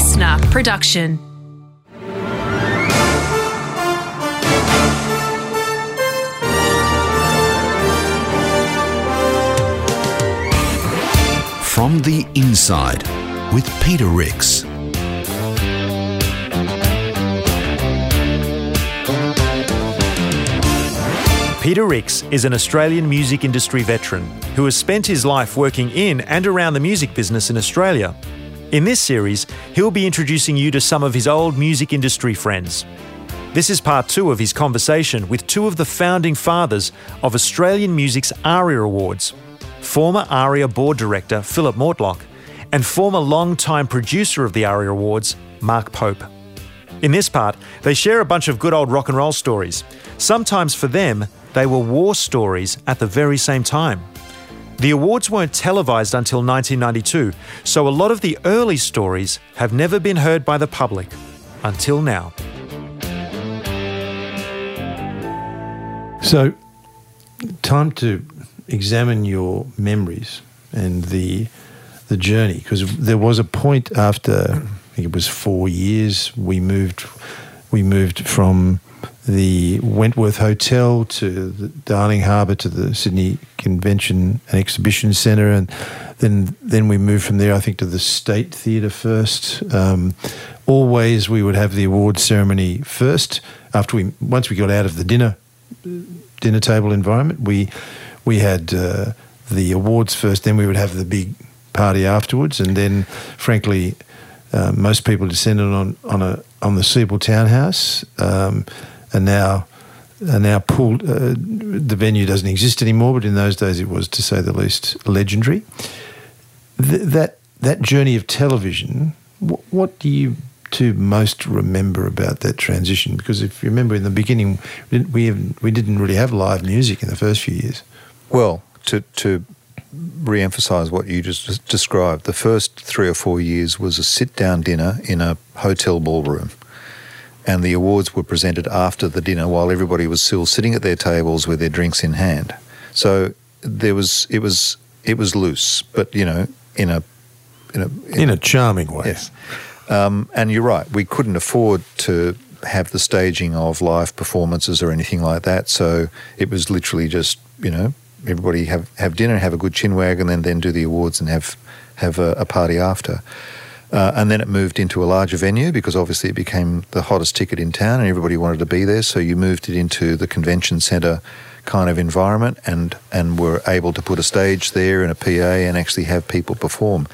listener production. From the Inside with Peter Rix. Peter Rix is an Australian music industry veteran who has spent his life working in and around the music business in Australia. In this series, he'll be introducing you to some of his old music industry friends. This is part two of his conversation with two of the founding fathers of Australian music's ARIA Awards former ARIA board director Phillip Mortlock and former long-time producer of the ARIA Awards, Mark Pope. In this part, they share a bunch of good old rock and roll stories. Sometimes for them, they were war stories at the very same time. The awards weren't televised until 1992, so a lot of the early stories have never been heard by the public until now. So, time to examine your memories and the the journey because there was a point after I think it was four years we moved we moved from the Wentworth Hotel to the Darling Harbour to the Sydney Convention and Exhibition Centre, and then then we moved from there, I think, to the State Theatre first. Um, always, we would have the awards ceremony first. After we once we got out of the dinner dinner table environment, we we had uh, the awards first. Then we would have the big party afterwards, and then, frankly. Uh, most people descended on on a on the Sebel Townhouse, um, and now are now pulled. Uh, the venue doesn't exist anymore, but in those days it was, to say the least, legendary. Th- that that journey of television. Wh- what do you two most remember about that transition? Because if you remember in the beginning, we we didn't really have live music in the first few years. Well, to to re-emphasize what you just described, the first three or four years was a sit-down dinner in a hotel ballroom and the awards were presented after the dinner while everybody was still sitting at their tables with their drinks in hand. So there was it was it was loose, but you know, in a in a in, in a charming way. Yes, um, and you're right. We couldn't afford to have the staging of live performances or anything like that. So it was literally just you know everybody have have dinner, have a good chinwag, and then then do the awards and have have a, a party after. Uh, and then it moved into a larger venue because obviously it became the hottest ticket in town and everybody wanted to be there. So you moved it into the convention centre kind of environment and, and were able to put a stage there and a PA and actually have people perform.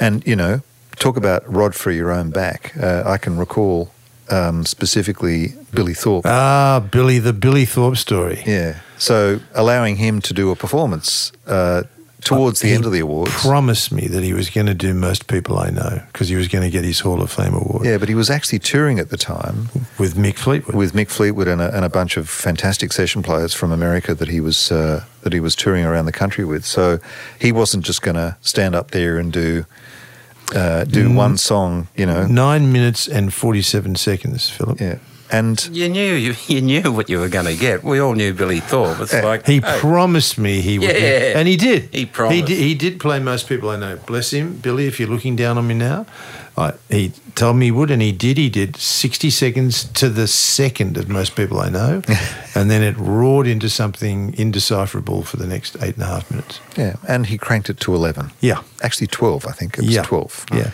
And, you know, talk about rod for your own back. Uh, I can recall um, specifically Billy Thorpe. Ah, Billy, the Billy Thorpe story. Yeah. So allowing him to do a performance uh, towards the end of the awards. Promised me that he was going to do most people I know because he was going to get his Hall of Fame award. Yeah, but he was actually touring at the time with Mick Fleetwood. With Mick Fleetwood and a, and a bunch of fantastic session players from America that he was uh, that he was touring around the country with. So he wasn't just going to stand up there and do. Uh, do mm, one song, you know. Nine minutes and 47 seconds, Phillip. Yeah. And you knew you, you knew what you were going to get. We all knew Billy Thorpe. It's uh, like he promised me he would, yeah, and he did. He promised. He did, he did play most people I know. Bless him, Billy. If you're looking down on me now, I, he told me he would, and he did. He did 60 seconds to the second of most people I know, and then it roared into something indecipherable for the next eight and a half minutes. Yeah, and he cranked it to 11. Yeah. Actually, 12, I think. It was yeah. 12. Yeah.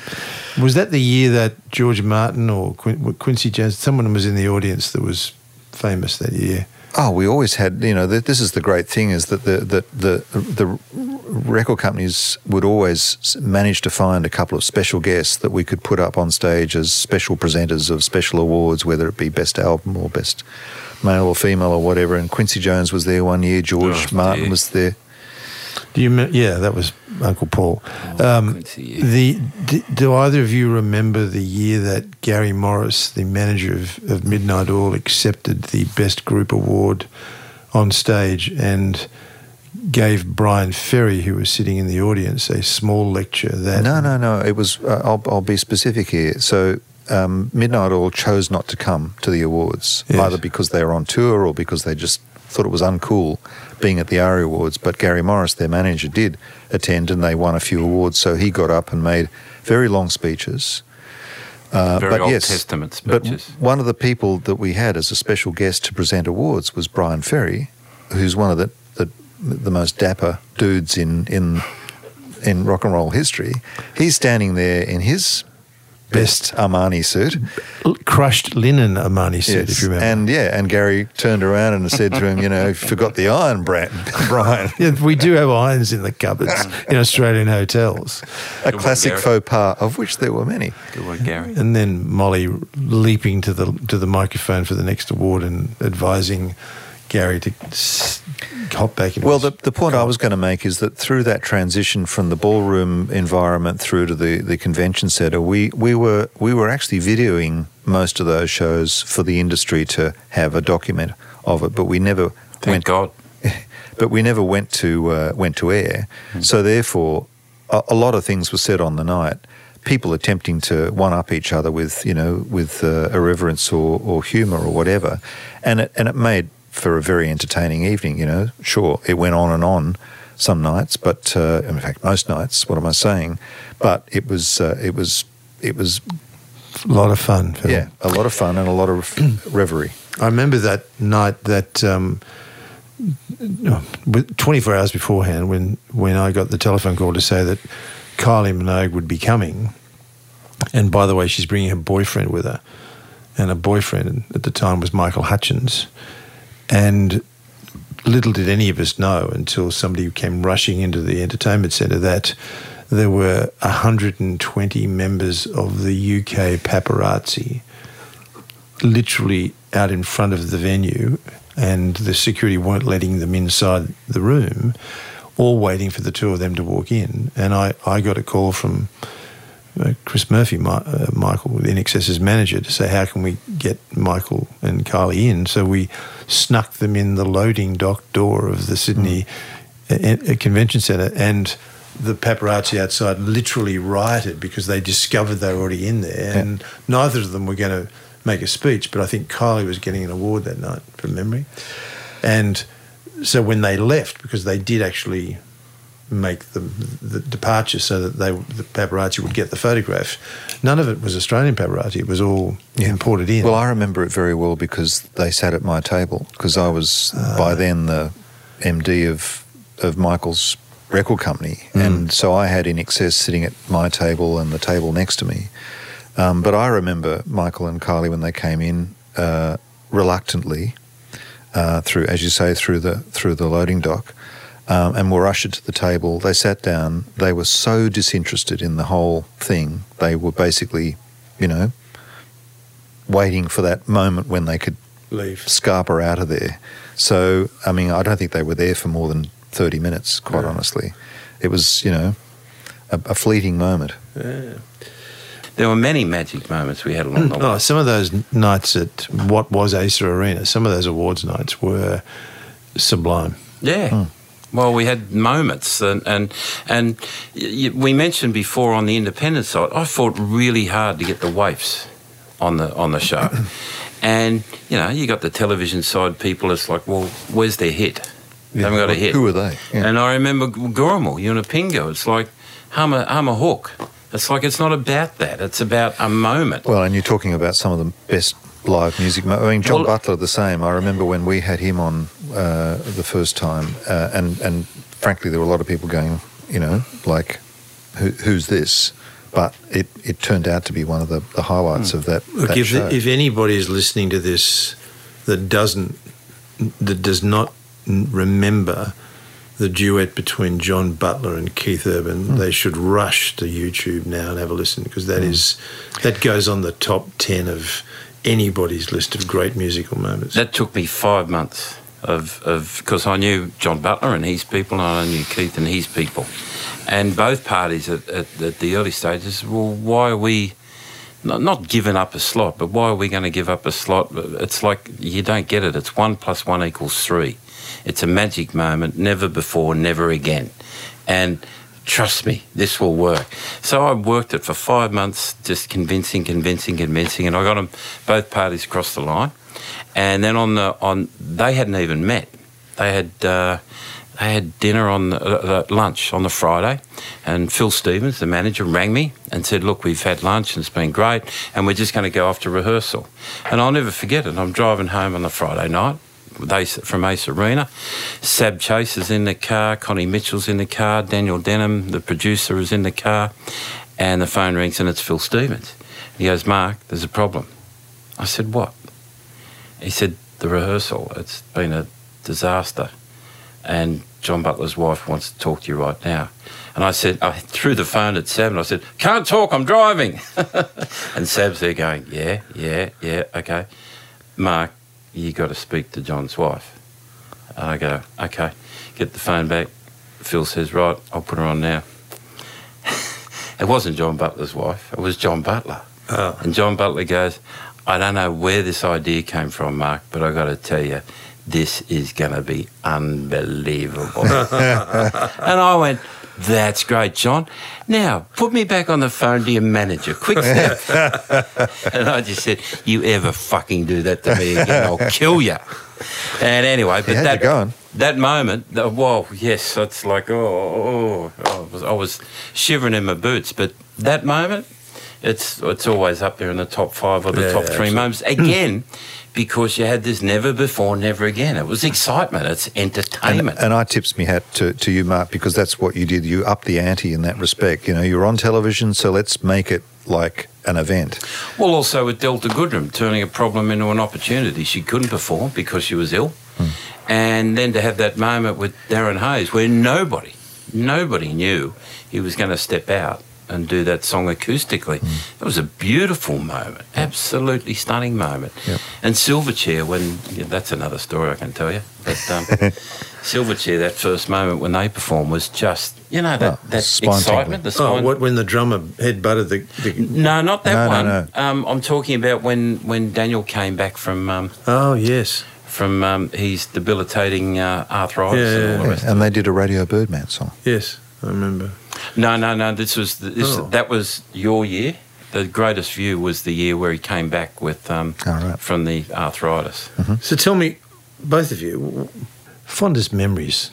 Was that the year that George Martin or Quincy Jones, someone was in the audience that was famous that year? Oh, we always had. You know, this is the great thing is that the the the the record companies would always manage to find a couple of special guests that we could put up on stage as special presenters of special awards, whether it be best album or best male or female or whatever. And Quincy Jones was there one year. George oh, Martin dear. was there. Do you? Yeah, that was Uncle Paul. Oh, um, the do, do, either of you remember the year that Gary Morris, the manager of, of Midnight Oil, accepted the Best Group Award on stage and gave Bryan Ferry, who was sitting in the audience, a small lecture? That no, no, no. It was. Uh, I'll, I'll be specific here. So um, Midnight Oil chose not to come to the awards, yes. either because they were on tour or because they just thought it was uncool being at the ARIA Awards. But Gary Morris, their manager, did attend and they won a few awards. So he got up and made very long speeches. Uh, Very but Old yes, Testament but one of the people that we had as a special guest to present awards was Bryan Ferry, who's one of the the, the most dapper dudes in in in rock and roll history. He's standing there in his best Armani suit. L- crushed linen Armani suit, Yes. if you remember. And yeah, and Gary turned around and said to him, you know, you forgot the iron, Brad, Bryan. yeah, we do have irons in the cupboards in Australian hotels. A one, classic Gary. faux pas, of which there were many. Good one, Gary. And then Molly leaping to the to the microphone for the next award and advising Gary to hop back into Well, the, the point I was going to make is that through that transition from the ballroom environment through to the, the convention centre, we, we were we were actually videoing most of those shows for the industry to have a document of it, but we never Thank went. God. But we never went to uh, went to air. So therefore, a, a lot of things were said on the night. People attempting to one up each other with you know with uh, irreverence or, or humour or whatever, and it and it made for a very entertaining evening. You know, sure it went on and on some nights, but uh, in fact most nights. What am I saying? But it was uh, it was it was a lot of fun. Phil. yeah a lot of fun and a lot of reverie. I remember that night that um, 24 hours beforehand when, when I got the telephone call to say that Kylie Minogue would be coming. And by the way, she's bringing her boyfriend with her. And her boyfriend at the time was Michael Hutchence. And little did any of us know until somebody came rushing into the entertainment centre that there were 120 members of the UK paparazzi literally out in front of the venue, and the security weren't letting them inside the room, all waiting for the two of them to walk in. And I, I got a call from Chris Murphy, Mi- uh, Michael, INXS's manager, to say, How can we get Michael and Kylie in? So we snuck them in the loading dock door of the Sydney uh, uh, Convention Centre. And the paparazzi outside literally rioted because they discovered they were already in there. And neither of them were going to make a speech, but I think Kylie was getting an award that night from memory. And so when they left, because they did actually make the, the departure so that they the paparazzi would get the photograph. None of it was Australian paparazzi. It was all imported in. Well, I remember it very well because they sat at my table because I was by then the MD of of Michael's record company, and so I had INXS sitting at my table and the table next to me. Um, but I remember Michael and Kylie when they came in uh, reluctantly uh, through, as you say, through the through the loading dock. Um, and were ushered to the table. They sat down. They were so disinterested in the whole thing. They were basically, you know, waiting for that moment when they could leave. scarper out of there. So, I mean, I don't think they were there for more than 30 minutes, quite honestly. It was, you know, a, a fleeting moment. There were many magic moments we had along the way. Oh, some of those nights at what was Acer Arena, some of those awards nights were sublime. Yeah. Well, we had moments, and and and y- y- we mentioned before on the independent side. I fought really hard to get the waifs on the on the show, and you know, you got the television side people. It's like, well, where's their hit? They haven't got a hit. Who are they? Yeah. And I remember Gurrumul, Yunupingu. It's like hum a, hum a hook. It's like it's not about that. It's about a moment. Well, and you're talking about some of the best live music. I mean, John Well- Butler, the same. I remember when we had him on uh, the first time, uh, and and frankly, there were a lot of people going, you know, like, Who, who's this? But it, it turned out to be one of the, the highlights of that, Look, that if, show. if anybody is listening to this that doesn't, that does not remember the duet between John Butler and Keith Urban, Hmm. they should rush to YouTube now and have a listen because that is that goes on the top ten of anybody's list of great musical moments. That took me five months of because I knew John Butler and his people, and I knew Keith and his people, and both parties at, at, at the early stages. Well, why are we not, not giving up a slot? But why are we going to give up a slot? It's like you don't get it. It's one plus one equals three. It's a magic moment, never before, never again, and. Trust me, this will work. So I worked it for five months, just convincing, convincing, convincing, and I got them both parties across the line. And then on the on, they hadn't even met. They had uh, they had dinner on the, uh, uh, lunch on the Friday, and Phil Stevens, the manager, rang me and said, "Look, we've had lunch and it's been great, and we're just going to go off to rehearsal." And I'll never forget it. I'm driving home on the Friday night. Ace, from Acer Arena, Sab Chase is in the car, Connie Mitchell's in the car, Daniel Denham, the producer, is in the car, and the phone rings and it's Phil Stevens. He goes, "Mark, there's a problem." I said, "What?" He said, "The rehearsal. It's been a disaster." and John Butler's wife wants to talk to you right now. And I said, I threw the phone at Sab and I said, Can't talk, I'm driving. and Sab's there going, Yeah, yeah, yeah, okay. Mark, you got to speak to John's wife. And I go, Okay. Get the phone back. Phil says, Right, I'll put her on now. it wasn't John Butler's wife, it was John Butler. Oh. And John Butler goes, I don't know where this idea came from, Mark, but I got to tell you, this is going to be unbelievable. and I went, that's great, John. Now, put me back on the phone to your manager. Quick step. and I just said, you ever fucking do that to me again, I'll kill you. And anyway, but that, going. that moment, the, whoa, yes, it's like, oh, oh, oh, I, was, I was shivering in my boots. But that moment, it's it's always up there in the top five or the Yeah, top three absolutely. moments. Hmm. Again, because you had this never before, never again. It was excitement. It's And, entertainment. and I tips me hat to, to you, Mark, because that's what you did. You upped the ante in that respect. You know, you're on television, so let's make it like an event. well, also with Delta Goodrem turning a problem into an opportunity. She couldn't perform because she was ill. Hmm. And then to have that moment with Darren Hayes where nobody, nobody knew he was going to step out and do that song acoustically. It was a beautiful moment, absolutely stunning moment. Yep. And Silverchair, when yeah, that's another story I can tell you. But um, Silverchair, that first moment when they performed was just, you know, that, Oh, that excitement. The Oh, what, when the drummer head butted the, the no, not that No, no, one. no. Um, I'm talking about when, when Daniel came back from um, Oh yes, from um, his debilitating uh, arthritis Yeah, and all the yeah, rest. And they did a Radio Birdman song. yes, I remember. No, no, no. This was this, Oh. that was your year. The greatest view was the year where he came back with um, All right. from the arthritis. So tell me, both of you, fondest memories.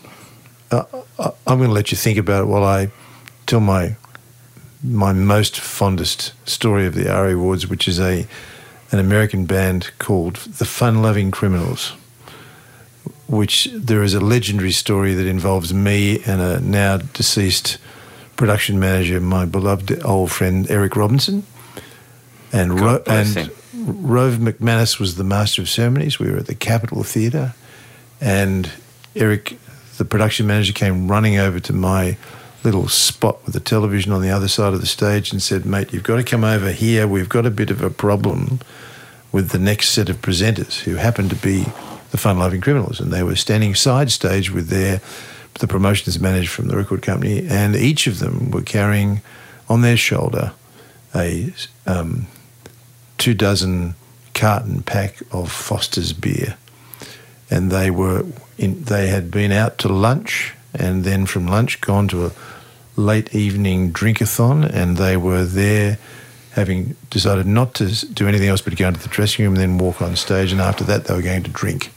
Uh, I, I'm going to let you think about it while I tell my my most fondest story of the ARIA Awards, which is a an American band called the Fun Loving Criminals. Which there is a legendary story that involves me and a now deceased production manager, my beloved old friend Eric Robinson, and Ro- and him. Rove McManus was the master of ceremonies. We were at the Capitol Theatre, and Eric, the production manager, came running over to my little spot with the television on the other side of the stage and said, "Mate, you've got to come over here. We've got a bit of a problem with the next set of presenters, who happened to be the fun-loving criminals, and they were standing side stage with their the promotions manager from the record company, and each of them were carrying on their shoulder a um, two dozen carton pack of Foster's beer, and they were in, they had been out to lunch, and then from lunch gone to a late evening drinkathon, and they were there having decided not to do anything else but go into the dressing room and then walk on stage, and after that they were going to drink.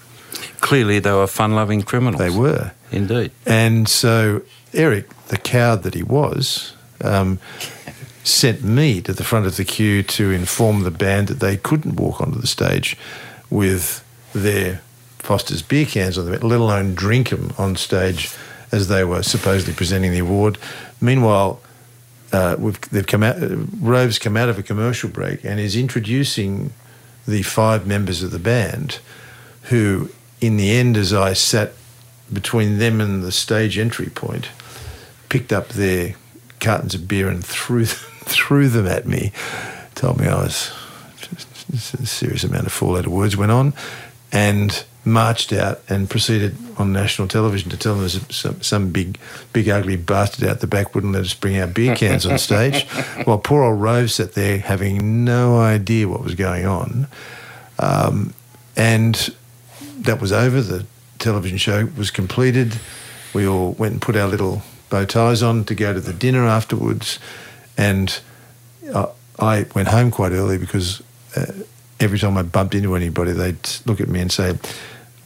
Clearly, they were fun-loving criminals. They were. Indeed. And so Eric, the coward that he was, um, sent me to the front of the queue to inform the band that they couldn't walk onto the stage with their Foster's beer cans on them, let alone drink them on stage as they were supposedly presenting the award. Meanwhile, uh, they've come out. Uh, Rove's come out of a commercial break and is introducing the five members of the band, who, in the end, as I sat between them and the stage entry point, picked up their cartons of beer and threw them, threw them at me. Told me I was a serious amount of four-letter words went on, and marched out and proceeded on national television to tell them there's some, some big, big ugly bastard out the back wouldn't let us bring our beer cans on stage, while poor old Rove sat there having no idea what was going on, um, and that was over. The television show was completed. We all went and put our little bow ties on to go to the dinner afterwards, and I, I went home quite early because uh, every time I bumped into anybody, they'd look at me and say,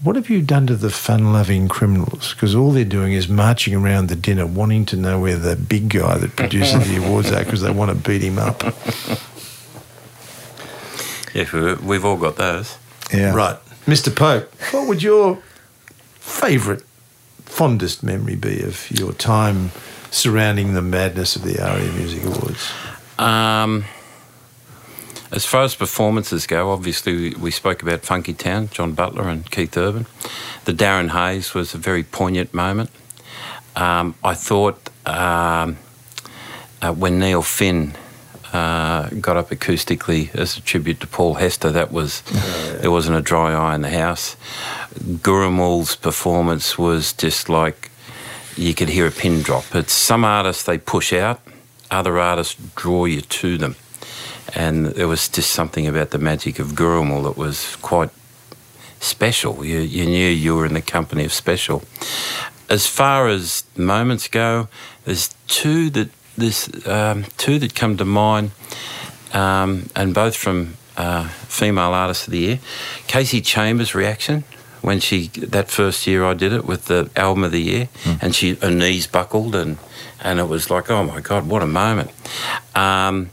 what have you done to the fun-loving criminals? Because all they're doing is marching around the dinner, wanting to know where the big guy that produces the awards are, because they want to beat him up. Yeah, we- we've all got those. Yeah. Right, Mr. Pope, what would your favourite, fondest memory be of your time surrounding the madness of the ARIA Music Awards? Um, as far as performances go, obviously we, spoke about Funky Town, John Butler and Keith Urban. The Darren Hayes was a very poignant moment. Um, I thought um, uh, when Neil Finn uh, got up acoustically as a tribute to Paul Hester, that was there wasn't a dry eye in the house. Gurrumul's performance was just like you could hear a pin drop. It's some artists they push out, other artists draw you to them. And there was just something about the magic of Gurrumul that was quite special. You, you knew you were in the company of special. As far as moments go, there's two that there's um, two that come to mind, um, and both from uh, female artists of the year. Kasey Chambers' reaction when she that first year I did it with the album of the year, and she her knees buckled and and it was like oh my god what a moment. Um,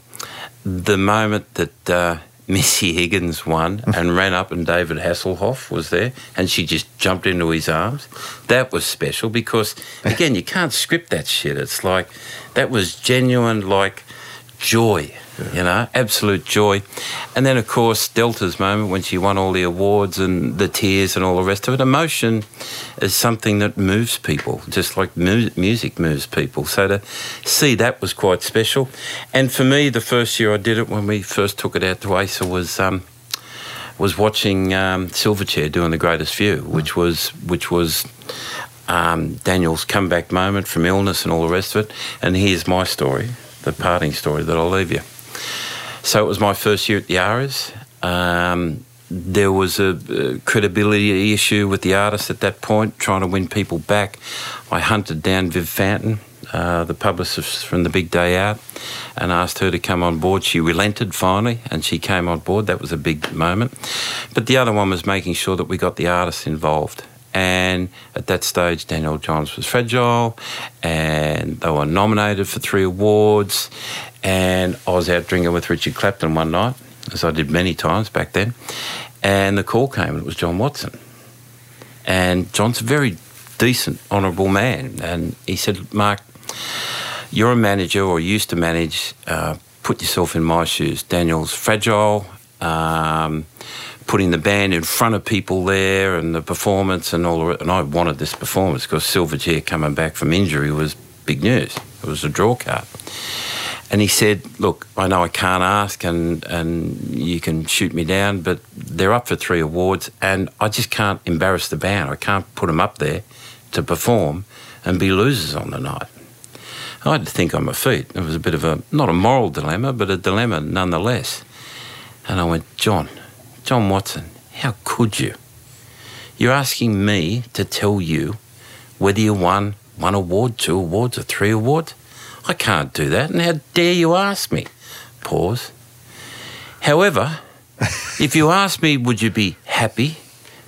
the moment that uh, Missy Higgins won and ran up and David Hasselhoff was there and she just jumped into his arms. That was special because, again, you can't script that shit. It's like, that was genuine, like, joy, you know, absolute joy. And then, of course, Delta's moment when she won all the awards and the tears and all the rest of it. Emotion is something that moves people, just like mu- music moves people. So to see that was quite special. And for me, the first year I did it, when we first took it out to Acer, was. Um, was watching um, Silverchair doing the greatest view, which was which was um, Daniel's comeback moment from illness and all the rest of it. And here's my story, the parting story that I'll leave you. So it was my first year at the Arias. Um, there was a, uh credibility issue with the artist at that point, trying to win people back. I hunted down Viv Fanton, uh, the publicist from the big day out, and asked her to come on board. She relented finally, and she came on board. That was a big moment. But the other one was making sure that we got the artists involved. And at that stage, Daniel Johns was fragile, and they were nominated for three awards. And I was out drinking with Richard Clapton one night, as I did many times back then. And the call came, and it was John Watson. And John's a very decent, honourable man. And he said, Mark, you're a manager or used to manage. Uh, put yourself in my shoes. Daniel's fragile. Um, putting the band in front of people there and the performance and all. The, and I wanted this performance because Silverchair coming back from injury was big news. It was a draw card. And he said, "Look, I know I can't ask, and and you can shoot me down, but they're up for three awards, and I just can't embarrass the band. I can't put them up there to perform and be losers on the night." I had to think on my feet. It was a bit of a not a moral dilemma, but a dilemma nonetheless. And I went, John, John Watson, how could you? You're asking me to tell you whether you won one award, two awards, or three awards? I can't do that, and how dare you ask me? Pause. However, if you ask me, would you be happy,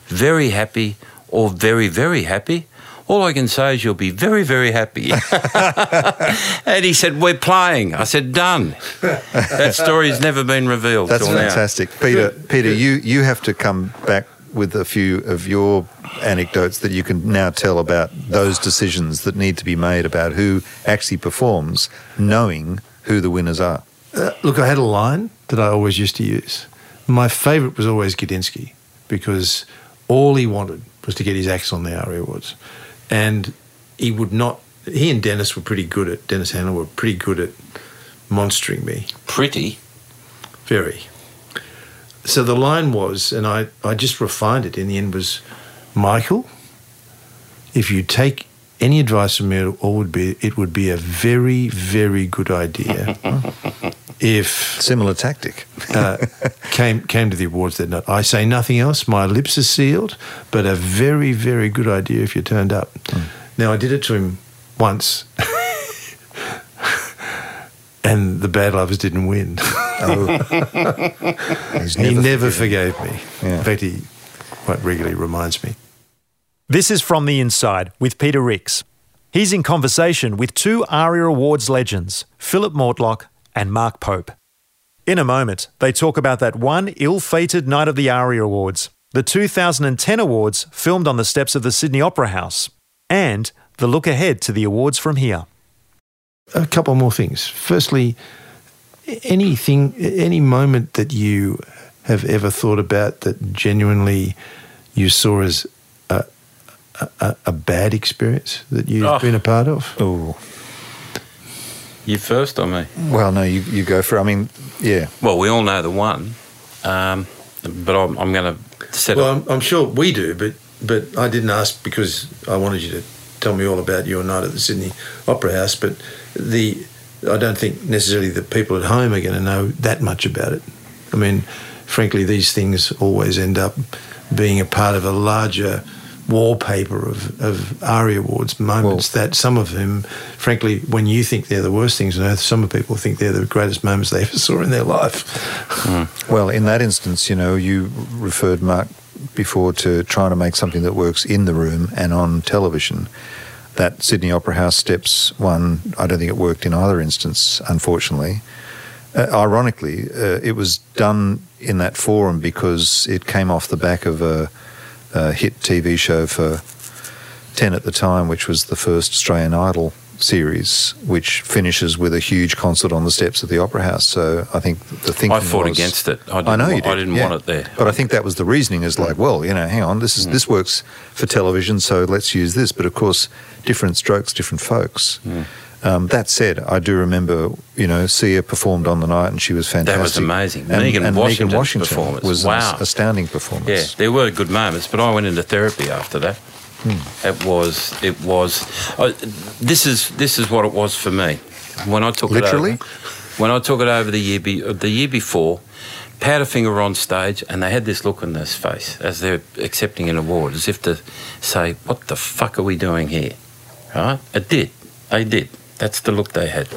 very happy, or very, very happy? All I can say is you'll be very, very happy. and he said, We're playing. I said, Done. That story's never been revealed That's till now. fantastic, Peter. Peter, you you have to come back with a few of your anecdotes that you can now tell about those decisions that need to be made about who actually performs, knowing who the winners are. Uh, look, I had a line that I always used to use. My favourite was always Gudinski because all he wanted was to get his axe on the ARIA Awards. And he would not, he and Denis were pretty good at, Denis Handlin were pretty good at monstering me. Pretty. Very. So the line was, and I, I just refined it in the end, was Michael, if you take any advice from me, it all would be it would be a very, very good idea if Similar tactic. uh, came came to the awards that night. I say nothing else. My lips are sealed, but a very, very good idea if you turned up. Now I did it to him once, and the Badloves didn't win. He's he never forgave me. Yeah. In fact, he quite regularly reminds me. This is From the Inside with Peter Rix. He's in conversation with two ARIA Awards legends, Phillip Mortlock and Mark Pope. In a moment, they talk about that one ill fated night of the ARIA Awards, the 2010 awards filmed on the steps of the Sydney Opera House, and the look ahead to the awards from here. A couple more things. Firstly, anything, any moment that you have ever thought about that genuinely you saw as a, a, a bad experience that you've Oh. been a part of? Oh, You first on me? well, no, you, you go for. I mean, yeah. Well, we all know the one, um, but I'm, I'm going to set Well, up. I'm, I'm sure we do, but but I didn't ask because I wanted you to tell me all about your night at the Sydney Opera House. But the I don't think necessarily the people at home are going to know that much about it. I mean, frankly, these things always end up being a part of a larger wallpaper of, of ARIA Awards moments that some of whom, frankly, when you think they're the worst things on earth, some people think they're the greatest moments they ever saw in their life. Well, in that instance, you know, you referred Mark before to trying to make something that works in the room and on television. That Sydney Opera House Steps one, I don't think it worked in either instance, unfortunately. Uh, ironically, uh, it was done in that forum because it came off the back of a, a hit TV show for 10 at the time, which was the first Australian Idol series, which finishes with a huge concert on the steps of the Opera House. So I think the thinking I fought was- against it. I, didn't I know you did. I didn't yeah. want it there. But I think that was the reasoning is like, well, you know, hang on, this is Mm. this works for television, so let's use this. But of course, different strokes, different folks. Mm. Um, that said, I do remember, you know, Sia performed on the night and she was fantastic. That was amazing. And, Megan and Washington's Megan Washington performance. was an Wow. astounding performance. Yeah, there were good moments, but I went into therapy after that. Hmm. It was, it was. I this is this is what it was for me when I took Literally? it over. When I took it over the year be, uh, the year before, Powderfinger on stage and they had this look on their face as they're accepting an award, as if to say, "What the fuck are we doing here?" Right? It did. They did. That's the look they had,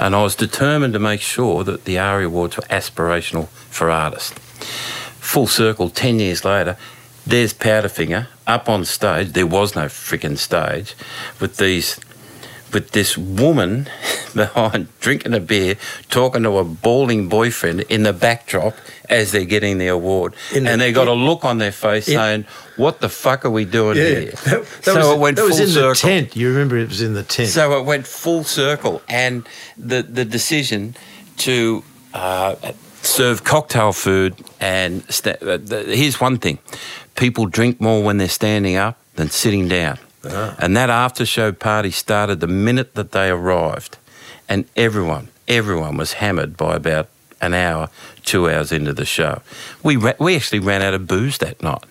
and I was determined to make sure that the ARIA Awards were aspirational for artists. Full circle 10 years later there's powderfinger up on stage. There was no freaking stage with these with this woman behind drinking a beer talking to a bawling boyfriend in the backdrop as they're getting the award. In and they got a look on their face in- saying what the fuck are we doing here? that, that so was, it went full was in circle. the tent. You remember it was in the tent. so it went full circle, and the the decision to uh, serve cocktail food and sta- uh, the, here's one thing: people drink more when they're standing up than sitting down, and that after show party started the minute that they arrived, and everyone everyone was hammered by about an hour, two hours into the show. We ra- we actually ran out of booze that night.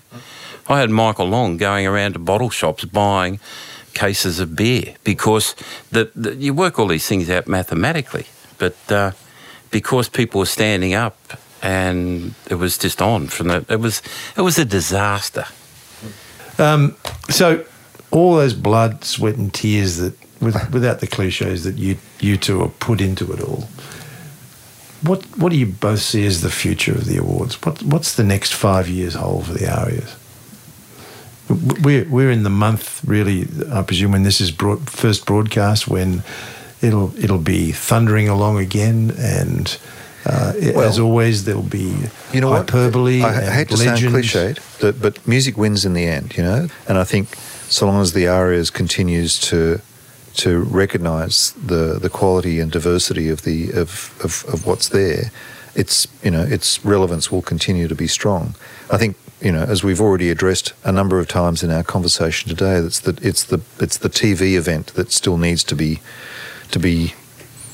I had Michael Long going around to bottle shops buying cases of beer because the, the, you work all these things out mathematically, but uh, because people were standing up and it was just on from the it was it was a disaster. Um, so all those blood, sweat, and tears that, with, without the cliches that you you two are put into it all. What what do you both see as the future of the awards? What what's the next five years hold for the Arias? We're we're in the month really. I presume when this is broad, first broadcast, when it'll it'll be thundering along again, and uh, Well, as always, there'll be You know hyperbole. what? I and hate to legends. sound cliched, but music wins in the end, you know. And I think so long as the Arias continues to to recognise the the quality and diversity of the of, of, of what's there, its you know its relevance will continue to be strong. I think you know as we've already addressed a number of times in our conversation today, that's the it's the it's the TV event that still needs to be to be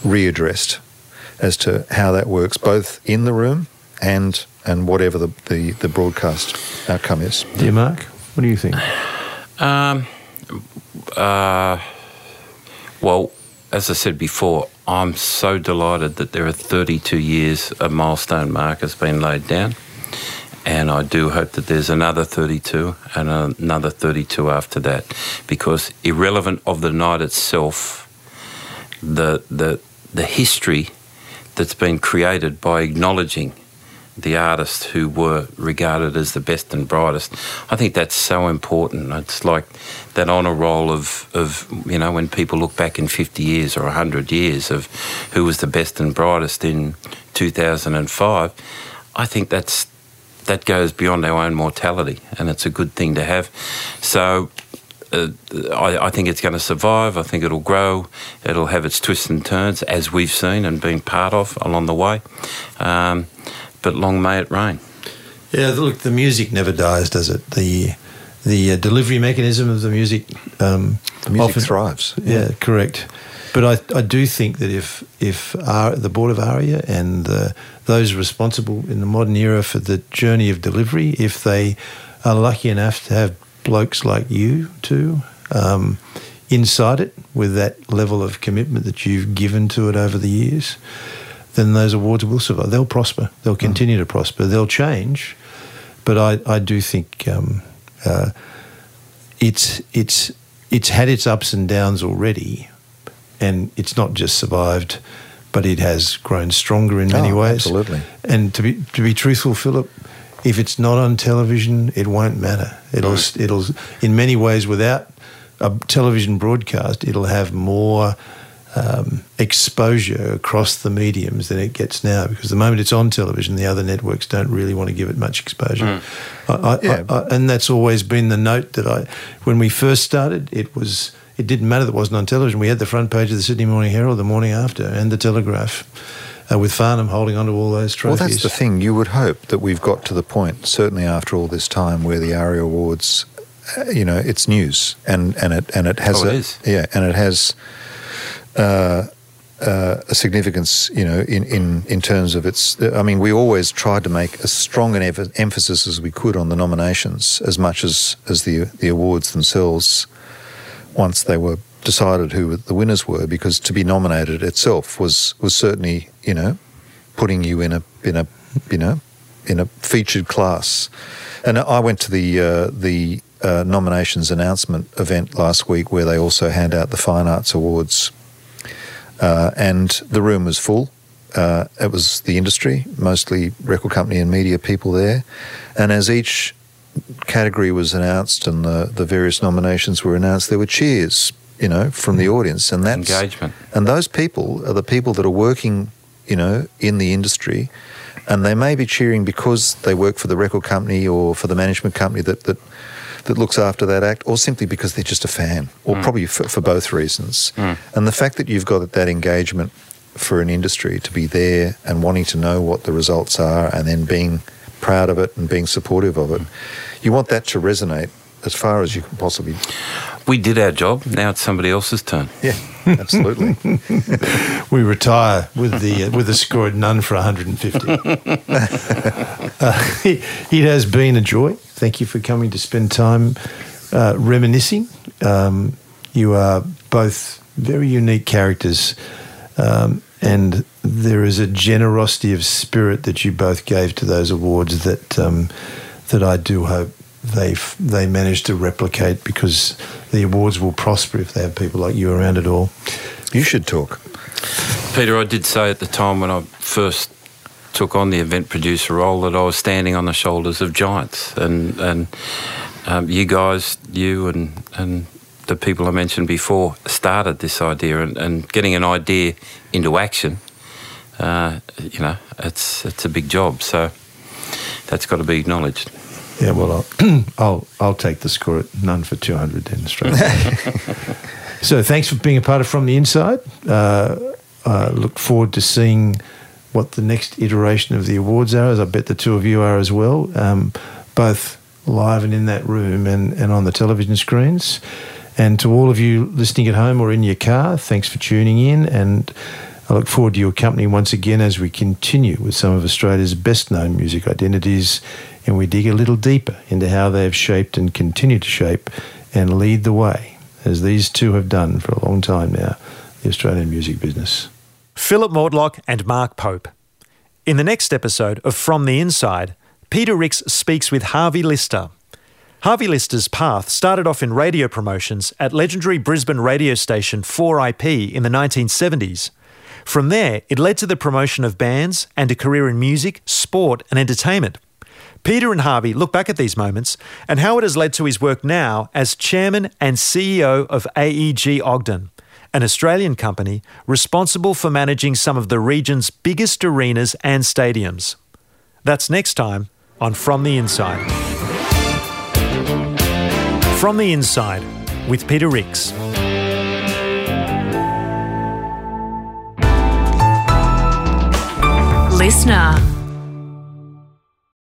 readdressed as to how that works, both in the room and and whatever the, the, the broadcast outcome is. Dear Mark, what do you think? Um, uh, well, as I said before, I'm so delighted that there are 32 years a milestone mark has been laid down. And I do hope that there's another 32 and another 32 after that. Because irrelevant of the night itself, the, the, the history that's been created by acknowledging the artists who were regarded as the best and brightest. I think that's so important. It's like that honour roll of, of, you know, when people look back in 50 years or 100 years of who was the best and brightest in 2005. I think that's that goes beyond our own mortality, and it's a good thing to have. So uh, I, I, think it's going to survive. I think it'll grow. It'll have its twists and turns, as we've seen and been part of along the way. Um, but long may it reign. Yeah, look, the music never dies, does it? The the uh, delivery mechanism of the music. Um, the music often, thrives. Yeah, yeah, correct. But I, I do think that if if our, the board of ARIA and uh, those responsible in the modern era for the journey of delivery, if they are lucky enough to have blokes like you two um, inside it with that level of commitment that you've given to it over the years, then those awards will survive. They'll prosper. They'll mm. continue mm. to prosper. They'll change, but I, I do think um, uh, it's it's it's had its ups and downs already, and it's not just survived, but it has grown stronger in many oh, ways. Absolutely. And to be to be truthful, Phillip, if it's not on television, it won't matter. It'll right. it'll in many ways without a television broadcast, it'll have more um, exposure across the mediums than it gets now. Because the moment it's on television, the other networks don't really want to give it much exposure. Mm. I, I, yeah. I, and that's always been the note that I, when we first started, it was it didn't matter that it wasn't on television. We had the front page of the Sydney Morning Herald the morning after, and the Telegraph uh, with Farnham holding on to all those trophies. Well, that's the thing. You would hope that we've got to the point, certainly after all this time, where the ARIA Awards, uh, you know, it's news and, and it and it has oh, a, it is. yeah, and it has. Uh, uh, a significance, you know, in, in, in terms of its. I mean, we always tried to make as strong an emphasis as we could on the nominations, as much as, as the the awards themselves. Once they were decided who the winners were because to be nominated itself was was certainly you know putting you in a in a you know in a featured class. And I went to the uh, the uh, nominations announcement event last week where they also hand out the Fine Arts Awards, uh, and the room was full. Uh, it was the industry, mostly record company and media people there, and as each category was announced and the, the various nominations were announced, there were cheers you know, from the audience, and that's engagement. And those people are the people that are working, you know, in the industry, and they may be cheering because they work for the record company or for the management company that that that looks after that act, or simply because they're just a fan, or mm. probably for, for, both reasons. Mm. And the fact that you've got that engagement for an industry to be there and wanting to know what the results are, and then being proud of it and being supportive of it, you want that to resonate as far as you can possibly. We did our job. Now it's somebody else's turn. Yeah, absolutely. we retire with the uh, with a scored none for 150. uh, it has been a joy. Thank you for coming to spend time uh, reminiscing. Um, you are both very unique characters. Um, and there is a generosity of spirit that you both gave to those awards that um, that I do hope they they manage to replicate because the awards will prosper if they have people like you around at all. You should talk. Peter, I did say at the time when I first took on the event producer role that I was standing on the shoulders of giants, and and um, you guys, you and and the people I mentioned before, started this idea, and, and getting an idea into action. Uh, you know, it's it's a big job, so that's got to be acknowledged. Yeah, well, I'll, I'll, I'll take the score at none for 200 then, straight So thanks for being a part of From the Inside. Uh, I look forward to seeing what the next iteration of the awards are, as I bet the two of you are as well, um, both live and in that room and, and on the television screens. And to all of you listening at home or in your car, thanks for tuning in. And I look forward to your company once again as we continue with some of Australia's best known music identities and we dig a little deeper into how they have shaped and continue to shape and lead the way, as these two have done for a long time now, the Australian music business. Phillip Mortlock and Mark Pope. In the next episode of From the Inside, Peter Rix speaks with Harvey Lister. Harvey Lister's path started off in radio promotions at legendary Brisbane radio station 4IP in the 1970s. From there, it led to the promotion of bands and a career in music, sport, and entertainment. Peter and Harvey look back at these moments and how it has led to his work now as chairman and CEO of AEG Ogden, an Australian company responsible for managing some of the region's biggest arenas and stadiums. That's next time on From the Inside. From the Inside with Peter Rix. Listener.